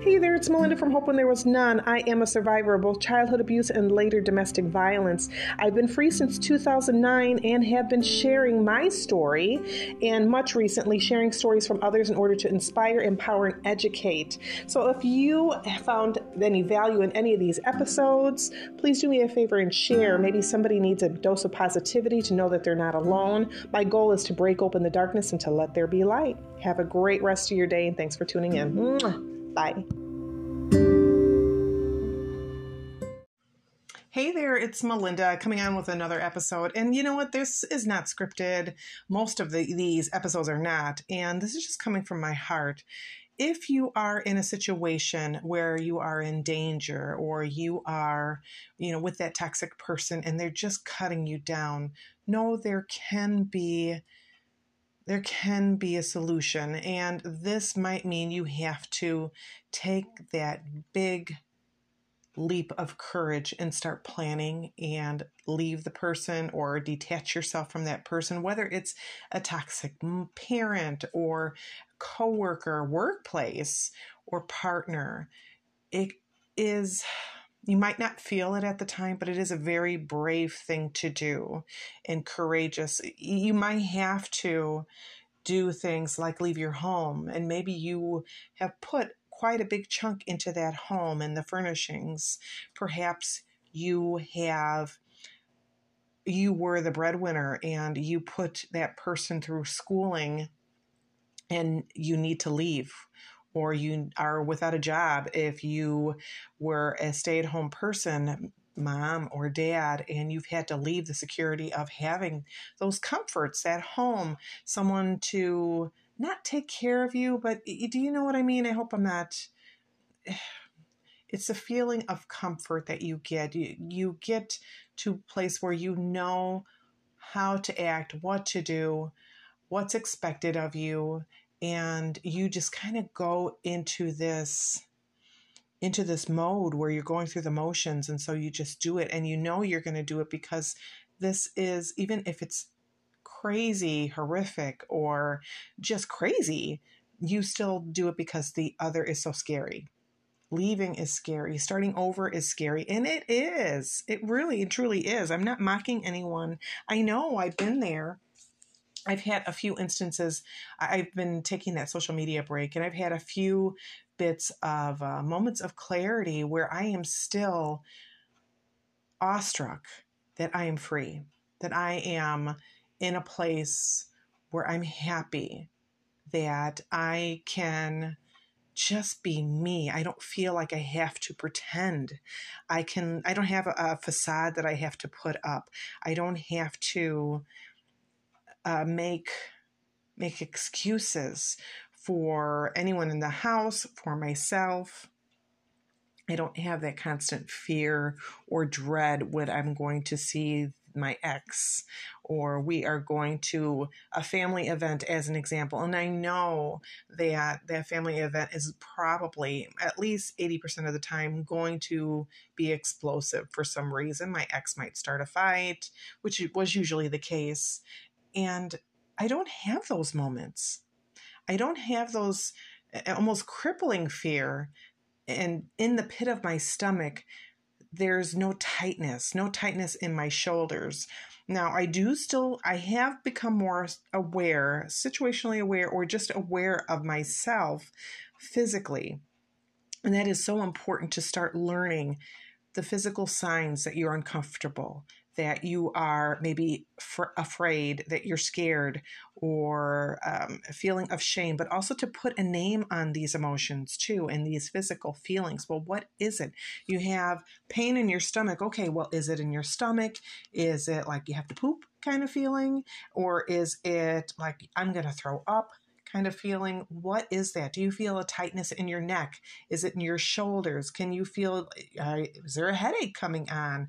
Hey there, it's Melinda from Hope When There Was None. I am a survivor of both childhood abuse and later domestic violence. I've been free since 2009 and have been sharing my story and much recently sharing stories from others in order to inspire, empower, and educate. So if you found any value in any of these episodes, please do me a favor and share. Maybe somebody needs a dose of positivity to know that they're not alone. My goal is to break open the darkness and to let there be light. Have a great rest of your day and thanks for tuning in. Mwah. Bye. Hey there, it's Melinda coming on with another episode. And you know what? This is not scripted. Most of the, these episodes are not. And this is just coming from my heart. If you are in a situation where you are in danger or you are, you know, with that toxic person and they're just cutting you down, know there can be there can be a solution. And this might mean you have to take that big leap of courage and start planning and leave the person or detach yourself from that person, whether it's a toxic parent or coworker, workplace, or partner. It is you might not feel it at the time, but it is a very brave thing to do and courageous. You might have to do things like leave your home, and maybe you have put quite a big chunk into that home and the furnishings. Perhaps you have you were the breadwinner and you put that person through schooling and you need to leave or you are without a job if you were a stay at home person, mom or dad, and you've had to leave the security of having those comforts at home, someone to not take care of you, but do you know what I mean? I hope I'm not. It's a feeling of comfort that you get. You, you get to a place where you know how to act, what to do, what's expected of you, and you just kind of go into this into this mode where you're going through the motions and so you just do it and you know you're going to do it because this is even if it's crazy horrific or just crazy you still do it because the other is so scary. Leaving is scary. Starting over is scary and it is. It really and truly is. I'm not mocking anyone. I know i've been there I've had a few instances. I've been taking that social media break, and I've had a few bits of uh, moments of clarity where I am still awestruck that I am free, that I am in a place where I'm happy, that I can just be me. I don't feel like I have to pretend. I can I don't have a, a facade that I have to put up. I don't have to uh, make make excuses for anyone in the house, for myself. I don't have that constant fear or dread when I'm going to see my ex or we are going to a family event as an example. And i know that that family event is probably at least 80% of the time going to be explosive for some reason. My ex might start a fight which was usually the case and I don't have those moments. I don't have those almost crippling fear. And in the pit of my stomach, there's no tightness, no tightness in my shoulders. Now, I do still, I have become more aware, situationally aware, or just aware of myself physically. And that is so important to start learning the physical signs that you're uncomfortable, that you are maybe fr- afraid, that you're scared, or um, a feeling of shame, but also to put a name on these emotions too and these physical feelings. Well, what is it? You have pain in your stomach. Okay, well, is it in your stomach? Is it like you have to poop kind of feeling? Or is it like I'm going to throw up? kind of feeling. What is that? Do you feel a tightness in your neck? Is it in your shoulders? Can you feel, uh, is there a headache coming on?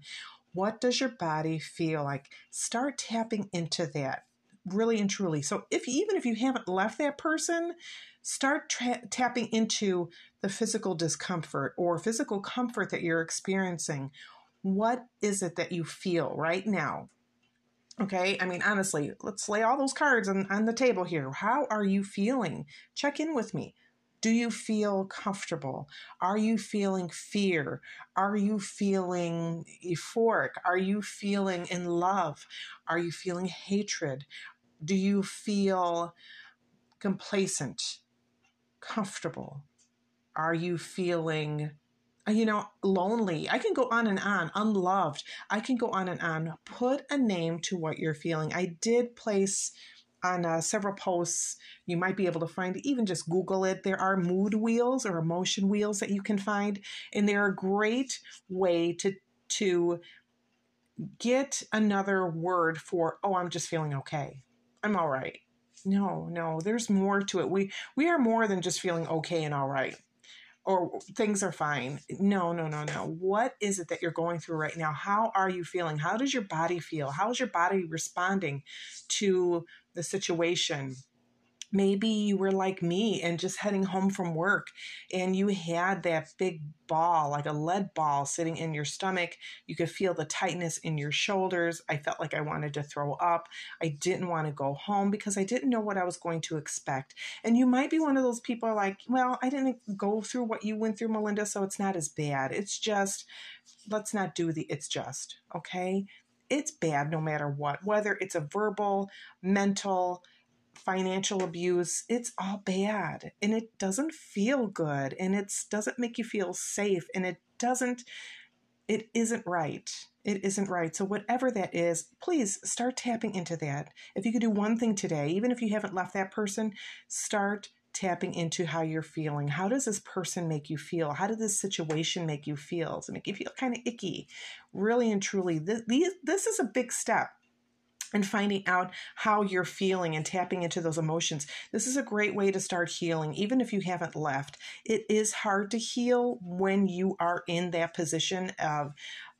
What does your body feel like? Start tapping into that really and truly. So if even if you haven't left that person, start tra- tapping into the physical discomfort or physical comfort that you're experiencing. What is it that you feel right now? Okay, I mean, honestly, let's lay all those cards on, on the table here. How are you feeling? Check in with me. Do you feel comfortable? Are you feeling fear? Are you feeling euphoric? Are you feeling in love? Are you feeling hatred? Do you feel complacent, comfortable? Are you feeling uh, you know, lonely. I can go on and on, unloved. I can go on and on. Put a name to what you're feeling. I did place on uh, several posts, you might be able to find, even just Google it. There are mood wheels or emotion wheels that you can find, and they're a great way to to get another word for, oh, I'm just feeling okay. I'm all right. No, no, there's more to it. We we are more than just feeling okay and all right or things are fine. No, no, no, no. What is it that you're going through right now? How are you feeling? How does your body feel? How is your body responding to the situation? maybe you were like me and just heading home from work and you had that big ball, like a lead ball, sitting in your stomach. You could feel the tightness in your shoulders. I felt like I wanted to throw up. I didn't want to go home because I didn't know what I was going to expect. And you might be one of those people like, well, I didn't go through what you went through, Melinda, so it's not as bad. It's just, let's not do the it's just, okay? It's bad no matter what, whether it's a verbal, mental, financial abuse, it's all bad and it doesn't feel good and it doesn't make you feel safe and it doesn't, it isn't right. It isn't right. So, whatever that is, please start tapping into that. If you could do one thing today, even if you haven't left that person, start tapping into how you're feeling. How does this person make you feel? How did this situation make you feel? Does it make you feel kind of icky? Really and truly, this, this is a big step and finding out how you're feeling and tapping into those emotions. This is a great way to start healing, even if you haven't left. It is hard to heal when you are in that position of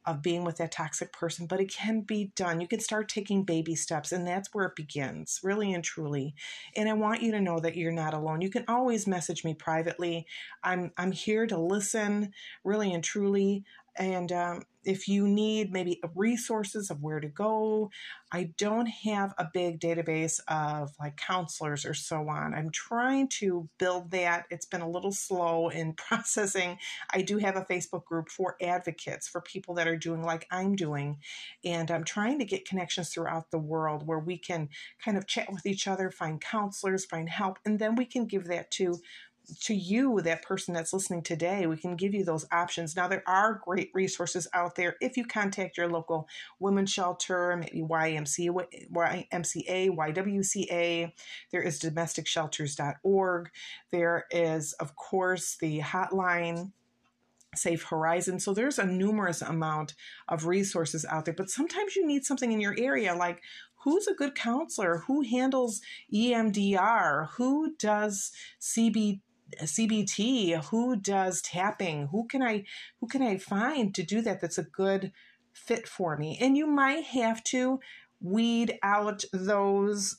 of being with that toxic person, but it can be done. You can start taking baby steps, and that's where it begins, really and truly. And I want you to know that you're not alone. You can always message me privately. I'm I'm here to listen, really and truly. And um, if you need maybe resources of where to go, I don't have a big database of like counselors or so on. I'm trying to build that. It's been a little slow in processing. I do have a Facebook group for advocates, for people that are doing like I'm doing. And I'm trying to get connections throughout the world where we can kind of chat with each other, find counselors, find help, and then we can give that to to you, that person that's listening today, we can give you those options. Now, there are great resources out there if you contact your local women's shelter, maybe YMCA, YMCA YWCA. There is domesticshelters.org. There is, of course, the hotline. Safe Horizon. So there's a numerous amount of resources out there, but sometimes you need something in your area like who's a good counselor, who handles EMDR, who does CBT CBT, who does tapping, who can I who can I find to do that that's a good fit for me? And you might have to weed out those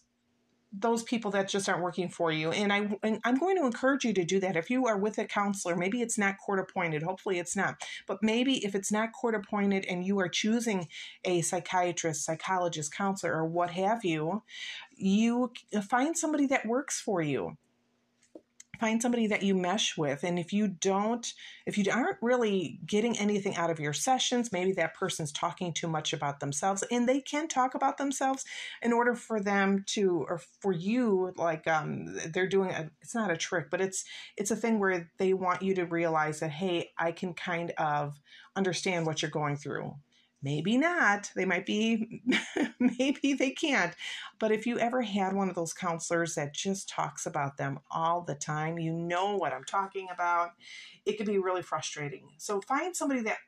those people that just aren't working for you. And I and I'm going to encourage you to do that. If you are with a counselor maybe it's not court appointed. Hopefully it's not. But maybe if it's not court appointed and you are choosing a psychiatrist psychologist counselor or what have you you uh, find somebody that works for you find somebody that you mesh with and if you don't if you aren't really getting anything out of your sessions maybe that person's talking too much about themselves and they can talk about themselves in order for them to or for you like um they're doing a it's not a trick but it's it's a thing where they want you to realize that hey i can kind of understand what you're going through Maybe not. They might be, maybe they can't. But if you ever had one of those counselors that just talks about them all the time, you know what I'm talking about. It could be really frustrating. So find somebody that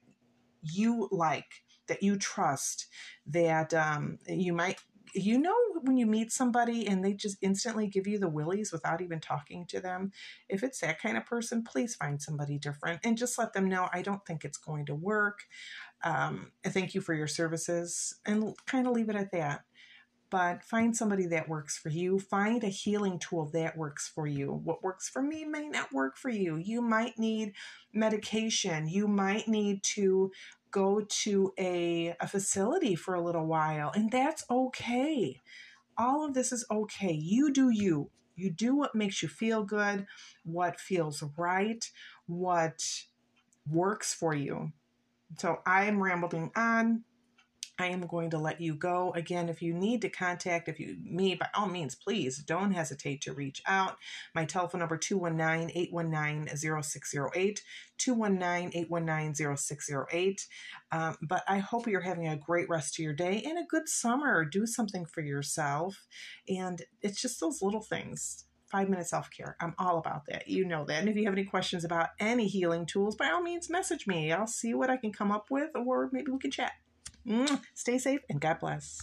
you like, that you trust, that um, you might you know when you meet somebody and they just instantly give you the willies without even talking to them if it's that kind of person please find somebody different and just let them know i don't think it's going to work um, thank you for your services and kind of leave it at that but find somebody that works for you. Find a healing tool that works for you. What works for me may not work for you. You might need medication. You might need to go to a, a facility for a little while, and that's okay. All of this is okay. You do you. You do what makes you feel good, what feels right, what works for you. So I'm rambling on. I am going to let you go. Again, if you need to contact if you me, by all means, please don't hesitate to reach out. My telephone number 219-819-0608, 219-819-0608. Um, but I hope you're having a great rest of your day and a good summer. Do something for yourself. And it's just those little things five minute self care. I'm all about that. You know that. And if you have any questions about any healing tools, by all means, message me. I'll see what I can come up with, or maybe we can chat. Stay safe and God bless.